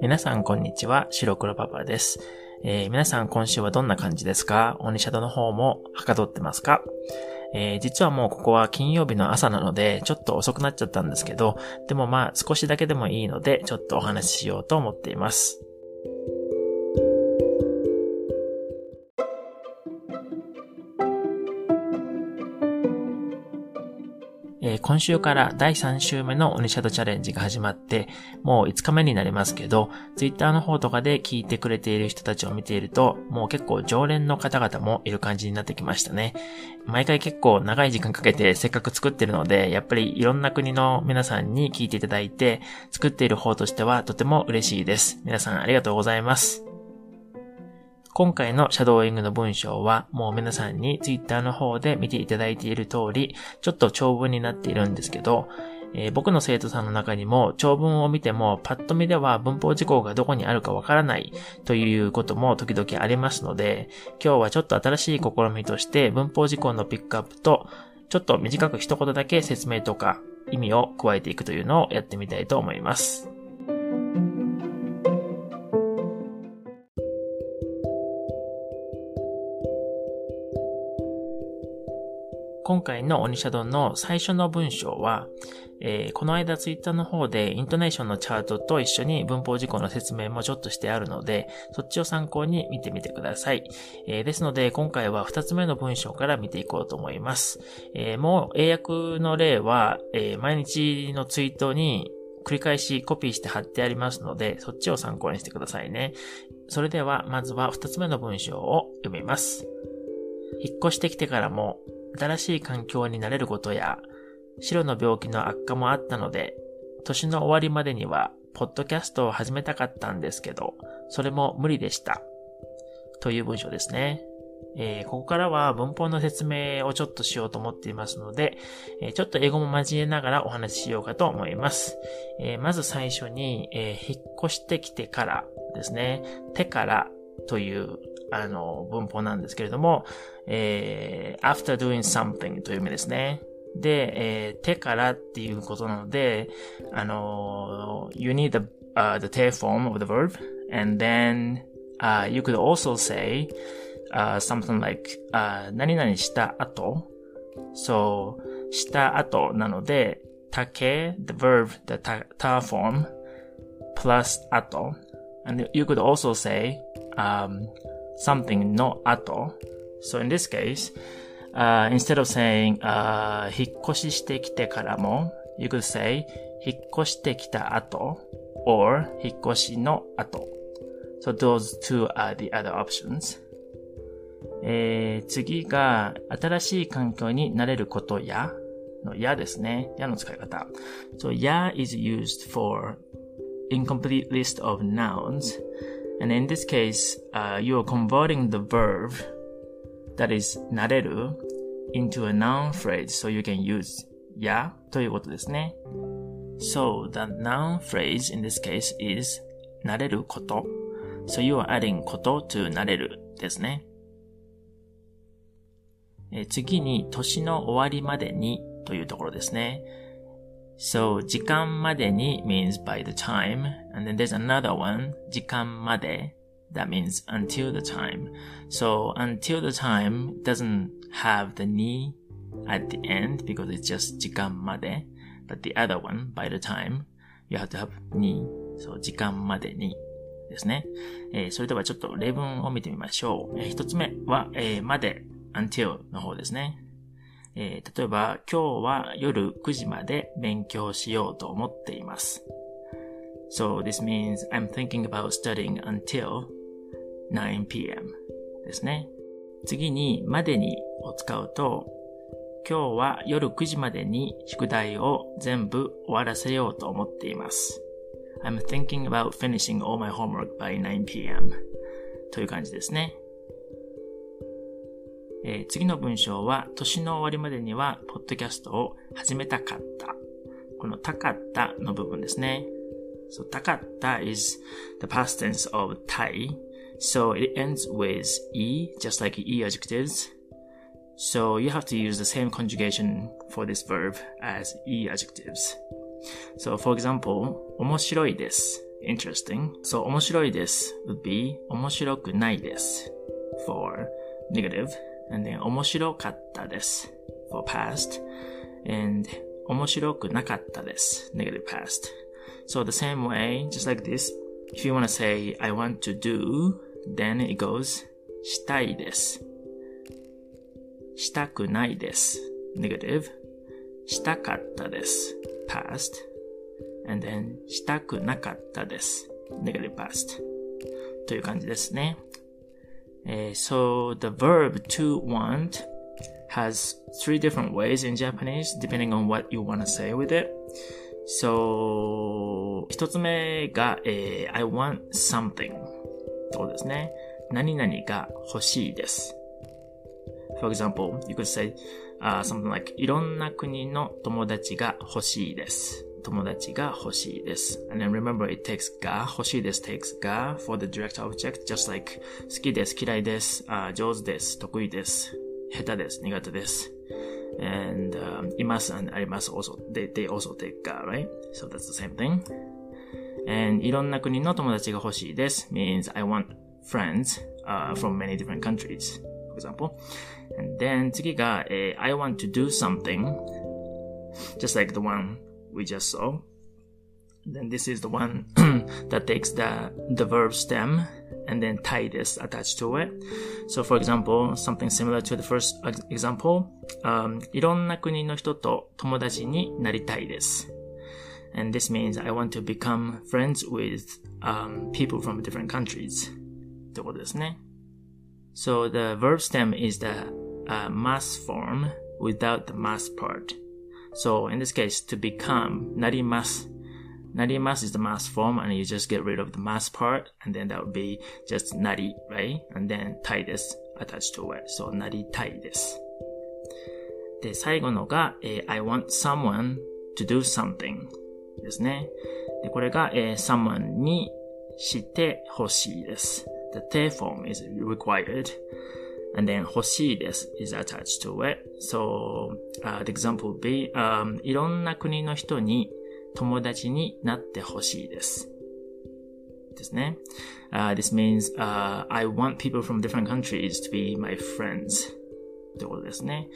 皆さんこんにちは、白黒パパです。えー、皆さん今週はどんな感じですか？鬼シャドの方もはかどってますか？えー、実はもうここは金曜日の朝なので、ちょっと遅くなっちゃったんですけど、でもまあ少しだけでもいいので、ちょっとお話ししようと思っています。今週から第3週目のオニシャドチャレンジが始まって、もう5日目になりますけど、ツイッターの方とかで聞いてくれている人たちを見ていると、もう結構常連の方々もいる感じになってきましたね。毎回結構長い時間かけてせっかく作ってるので、やっぱりいろんな国の皆さんに聞いていただいて、作っている方としてはとても嬉しいです。皆さんありがとうございます。今回のシャドーイングの文章はもう皆さんに Twitter の方で見ていただいている通り、ちょっと長文になっているんですけど、えー、僕の生徒さんの中にも長文を見てもパッと見では文法事項がどこにあるかわからないということも時々ありますので、今日はちょっと新しい試みとして文法事項のピックアップと、ちょっと短く一言だけ説明とか意味を加えていくというのをやってみたいと思います。今回のオニシャドンの最初の文章は、えー、この間ツイッターの方でイントネーションのチャートと一緒に文法事項の説明もちょっとしてあるので、そっちを参考に見てみてください。えー、ですので、今回は2つ目の文章から見ていこうと思います。えー、もう英訳の例は、え毎日のツイートに繰り返しコピーして貼ってありますので、そっちを参考にしてくださいね。それでは、まずは2つ目の文章を読みます。引っ越してきてからも新しい環境に慣れることや、白の病気の悪化もあったので、年の終わりまでには、ポッドキャストを始めたかったんですけど、それも無理でした。という文章ですね。えー、ここからは文法の説明をちょっとしようと思っていますので、えー、ちょっと英語も交えながらお話ししようかと思います。えー、まず最初に、え引っ越してきてからですね、手からというあの、文法なんですけれども、えー、after doing something という意味ですね。で、えー、手からっていうことなので、あの、you need the, uh, the 手 form of the verb, and then, uh, you could also say, uh, something like, uh, 何々した後 so, した後なので、竹、the verb, the ta form, plus 後 and you could also say, um, something no ato. So in this case, uh, instead of saying, uh, 引っ越ししてきてからも、you could say, 引っ越してきた後 or 引っ越しの後。So those two are the other options. えー、次が、新しい環境に慣れることや、のやですね。やの使い方。So や is used for incomplete list of nouns And in this case, uh, you are converting the verb that is なれる into a noun phrase so you can use やということですね。So the noun phrase in this case is なれること。So you are adding こと to なれるですね。え次に年の終わりまでにというところですね。So, 時間までに means by the time, and then there's another one, 時間まで that means until the time. So, until the time doesn't have the ni at the end because it's just 時間まで but the other one, by the time, you have to have ni. So, 時間までにですね。えー、それではちょっと例文を見てみましょう。えー、一つ目は、えー、まで until の方ですね。 えー、例えば、今日は夜9時まで勉強しようと思っています。So this means I'm thinking about studying until 9pm ですね。次に、までにを使うと、今日は夜9時までに宿題を全部終わらせようと思っています。I'm thinking about finishing all my homework by 9pm という感じですね。えー、次の文章は、年の終わりまでには、ポッドキャストを始めたかった。このたかったの部分ですね。So, たかった is the past tense of たい。So, it ends with e, just like e adjectives. So, you have to use the same conjugation for this verb as e adjectives. So, for example, 面白いです interesting. So 面白いです would be 面白くないです for negative. And then 面白かったです for past. And 面白くなかったです negative past. So the same way, just like this, if you want to say I want to do, then it goes したいです。したくないです。negative. したかったです。past. and then したくなかったです。negative past という感じですね。Uh, so the verb to want has three different ways in Japanese depending on what you want to say with it. So 一つ目が、えー、I want something とですね。何々が欲しいです。For example, you could say、uh, something like いろんな国の友達が欲しいです。友達が欲しいです。And then remember it takes が、欲しいです takes が for the direct object, just like 好きです、嫌いです、uh, 上手です、得意です、下手です、苦手です。And、um, います and あります also, they, they also take が、right? So that's the same thing. And いろんな国の友達が欲しいです means I want friends、uh, from many different countries, for example. And then 次が、eh, I want to do something just like the one we just saw. Then this is the one that takes the, the verb stem and then tie this attached to it. So for example, something similar to the first example, um, いろんな国の人と友達になりたいです。And this means I want to become friends with um, people from different countries. ってことですね。So the verb stem is the uh, mass form without the mass part. So in this case, to become, narimas. Narimas is the mass form and you just get rid of the mass part and then that would be just nari, right? And then tai desu attached to it. So naritai desu. で、最後のが、えー、I want someone to do something ですね。で、これが、えー、someone にしてほしいです。The te form is required. and then 欲しいです is attached to it. So, uh, the example would be, um, いろんな国の人に友達になってほしいです。ですね。Uh, this means, uh, I want people from different countries to be my friends. ってことですね。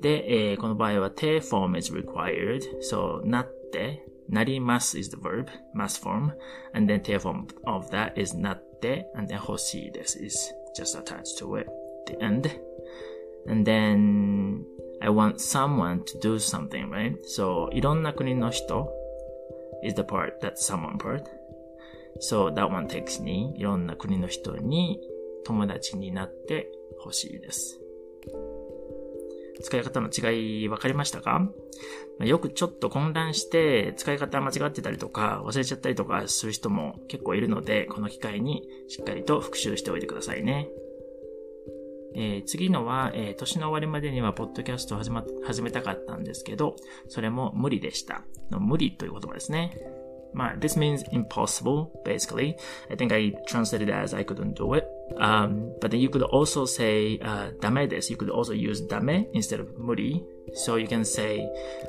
で、えー、この場合は te form is required. So, なって、なります is the verb, mass form. And then te form of that is なって、and then 欲しいです is just attached to it. The end. And then I want someone to do something, right? So いろんな国の人 is the part, that's someone part. So that one takes にいろんな国の人に友達になってほしいです。使い方の違い分かりましたか？よくちょっと混乱して使い方間違ってたりとか忘れちゃったりとかする人も結構いるので、この機会にしっかりと復習しておいてくださいね。えー、次のは、えー、年の終わりまでにはポッドキャストを始,、ま、始めたかったんですけど、それも無理でした。無理という言葉ですね。まあ、this means impossible, basically. I think I translated it as I couldn't do it. Um, but then you could also say, uh, ダメです。You could also use ダメ instead of 無理。So you can say,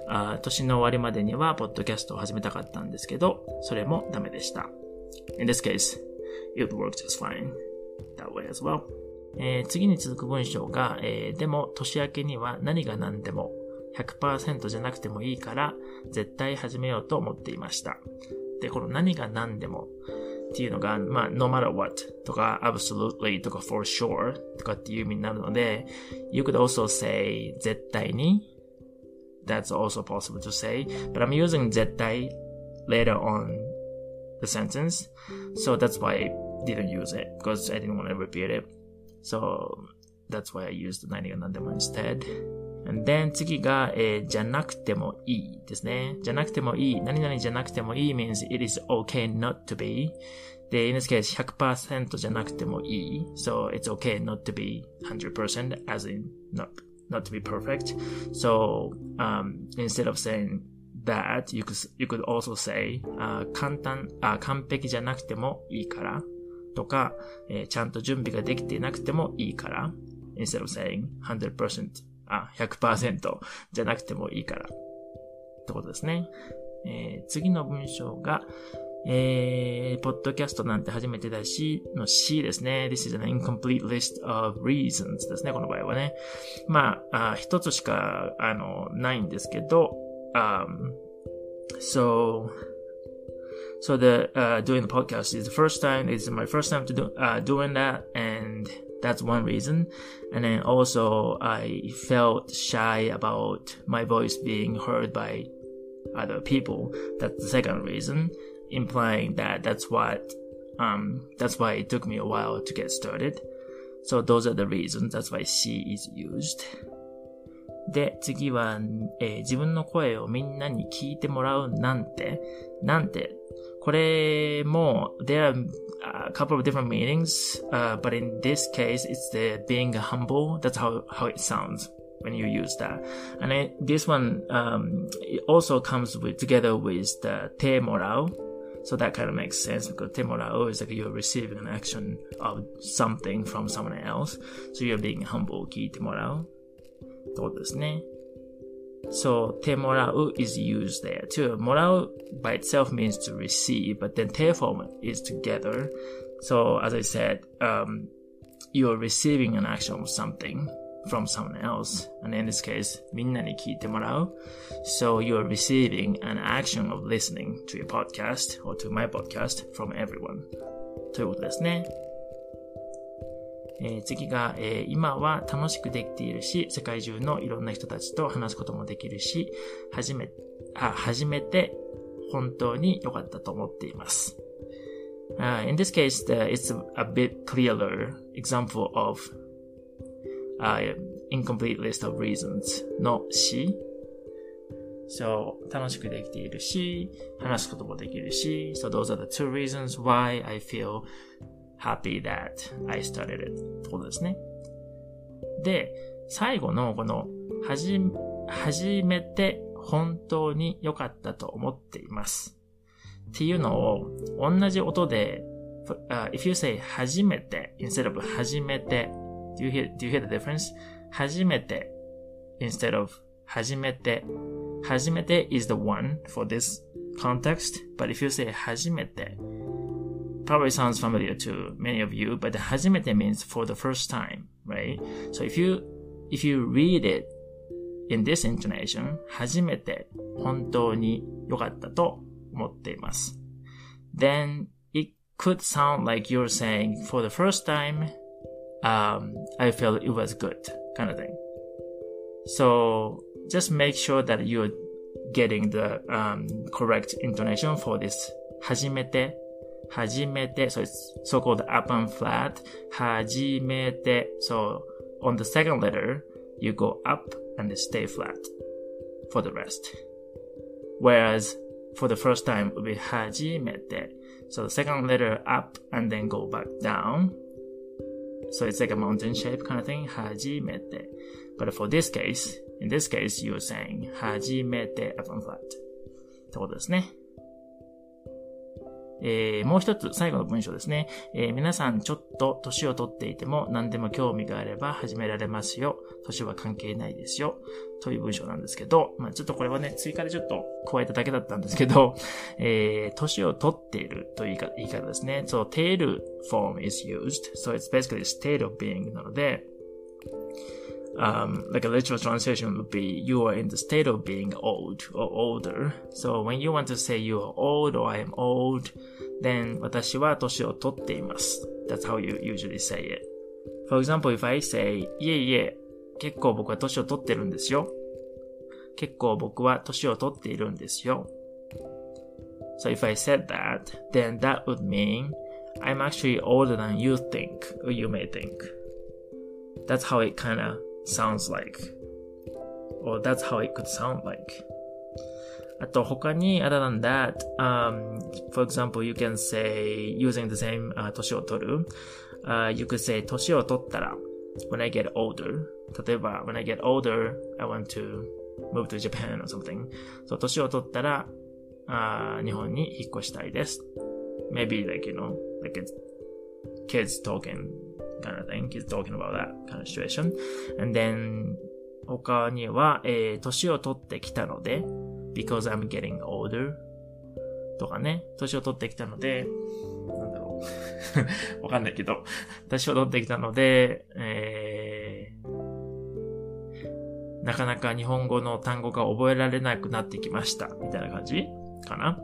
uh, 年の終わりまでにはポッドキャストを始めたかったんですけど、それもダメでした。In this case, it worked just fine that way as well. えー、次に続く文章が、えー、でも年明けには何が何でも100%じゃなくてもいいから絶対始めようと思っていました。で、この何が何でもっていうのが、まあ、no matter what とか absolutely とか for sure とかっていう意味になるので、you could also say 絶対に that's also possible to say, but I'm using 絶対 later on the sentence, so that's why I didn't use it because I didn't want to repeat it. So that's why I used 何が何でも instead. And then 次が、えー、じゃなくてもいいですね。じゃなくてもいい。何々じゃなくてもいい means it is okay not to be. で、in this case 100%じゃなくてもいい。So it's okay not to be 100% as in not, not to be perfect. So um, instead of saying that, you could, you could also say、uh, 簡単、uh, 完璧じゃなくてもいいから。 とか、えー、ちゃんと準備ができていなくてもいいから、instead of saying 100%、あ、100%じゃなくてもいいから。ってことですね。えー、次の文章が、えー、ポッドキャストなんて初めてだし、の C ですね。This is an incomplete list of reasons ですね、この場合はね。まあ、一つしか、あの、ないんですけど、um, so, so the, uh, doing the podcast is the first time, it's my first time to do, uh, doing that, and that's one reason. And then also, I felt shy about my voice being heard by other people. That's the second reason. implying that that's what um, that's why it took me a while to get started. So those are the reasons. That's why C is used. で、次は、えー、自分の声をみんなに聞いてもらうなんて、なんて、 これも、there are a couple of different meanings, uh, but in this case, it's the being humble. That's how, how it sounds when you use that. And it, this one, um, it also comes with, together with the te morao, so that kind of makes sense because temorao is like you're receiving an action of something from someone else. So you're being humble, 聞いてもらう。ってことですね。 So, てもらう is used there too. もらう by itself means to receive, but then て form is together. So, as I said, um, you're receiving an action of something from someone else. And in this case, みんなに聞いてもらう. So you're receiving an action of listening to your podcast or to my podcast from everyone. ということですね。 えー、次が、えー、今は楽しくできているし、世界中のいろんな人たちと話すこともできるし、初め、あ、初めて本当に良かったと思っています。Uh, in this case, the, it's a bit clearer example of uh, incomplete list of reasons のし、So, 楽しくできているし、話すこともできるし、So those are the two reasons why I feel happy that I started it ってことですね。で、最後のこの、はじ、初めて本当に良かったと思っています。っていうのを同じ音で、uh, if you say 初めて instead of 初めて Do you hear, do you hear the difference? 初めて instead of 初めて。初めて is the one for this context, but if you say 初めて probably sounds familiar to many of you, but 初めて means for the first time, right? So if you, if you read it in this intonation, 初めて本当に良かったと思っています。Then it could sound like you're saying for the first time, um, I felt it was good kind of thing. So just make sure that you're getting the um, correct intonation for this 初めて 初めて so it's so called up and flat 初めて so on the second letter you go up and stay flat for the rest whereas for the first time it would be 初めて so the second letter up and then go back down so it's like a mountain shape kind of thing. 初めて. But for this case, in this case, you're saying 初めて upon flat. ってことですね。 えー、もう一つ、最後の文章ですね。えー、皆さんちょっと年を取っていても何でも興味があれば始められますよ。年は関係ないですよ。という文章なんですけど、まあ、ちょっとこれはね、追加でちょっと加えただけだったんですけど、えー、年を取っているという言い方ですね。そう、tail form is used. So it's basically state of being なので、um, like a literal translation would be you are in the state of being old or older. So when you want to say you are old or I am old, then 私は年を取っています。That's how you usually say it. For example, if I say, いえいえ、結構僕は年を取ってるんですよ。結構僕は年を取っているんですよ。So if I said that, then that would mean I'm actually older than you think or you may think. That's how it kind of sounds like. Or that's how it could sound like. あと他に other than that, um, for example, you can say using the same、uh, 年を取る、uh, you could say 年を取ったら when I get older 例えば when I get older, I want to move to Japan or something. そう、年を取ったら、uh, 日本に引っ越したいです。Maybe like, you know, like it's kids talking kind of thing. He's talking about that kind of situation. And then, 他には、えー、年を取ってきたので、because I'm getting older. とかね、年を取ってきたので、なんだろう。わかんないけど、年を取ってきたので、えー、なかなか日本語の単語が覚えられなくなってきました。みたいな感じかな。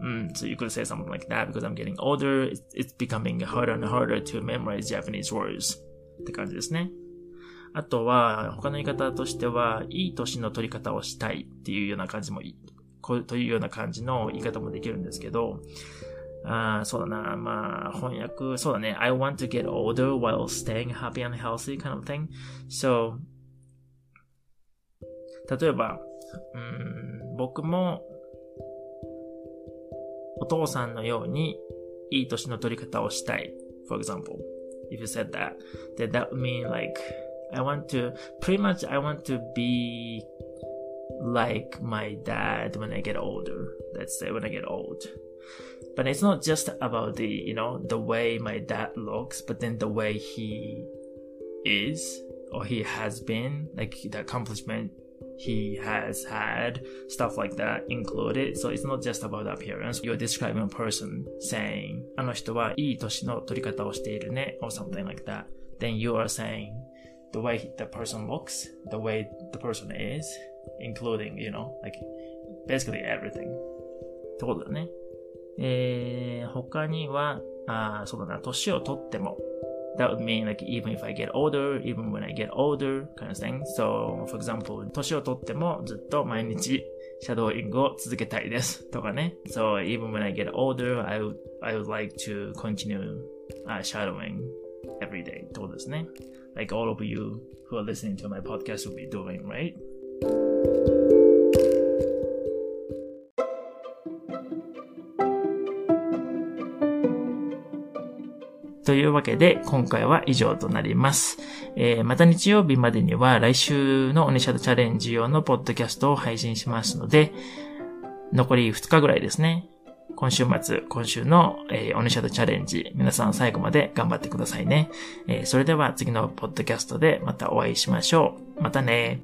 うん。So you could say something like that because I'm getting older. It's, it's becoming harder and harder to memorize Japanese words. って感じですね。あとは、他の言い方としては、いい年の取り方をしたいっていうような感じもいい。こというような感じの言い方もできるんですけど、あ、そうだな。まあ、翻訳、そうだね。I want to get older while staying happy and healthy kind of thing. So, 例えば、うん、僕も、お父さんのように、いい年の取り方をしたい。For example, if you said that, then that would mean like, I want to, pretty much I want to be like my dad when I get older. Let's say when I get old. But it's not just about the, you know, the way my dad looks, but then the way he is or he has been, like the accomplishment he has had, stuff like that included. So it's not just about appearance. You're describing a person saying, あの人はいい年の取り方をしているね, or something like that. Then you are saying the way the person looks, the way the person is, including, you know, like basically everything. ってことだね。えー、他には、あそうだな、年をとっても。 That would mean like even if I get older, even when I get older, kind of thing. So, for example, 年をとってもずっと毎日シャドーイングを続けたいです。とかね。So, even when I get older, I would, I would like to continue、uh, shadowing every day ってことですね。Like all of you who are listening to my podcast will be doing, right? というわけで、今回は以上となります。えー、また日曜日までには来週のオネシャドチャレンジ用のポッドキャストを配信しますので、残り2日ぐらいですね。今週末、今週の、えー、オネシャドチャレンジ、皆さん最後まで頑張ってくださいね。えー、それでは次のポッドキャストでまたお会いしましょう。またね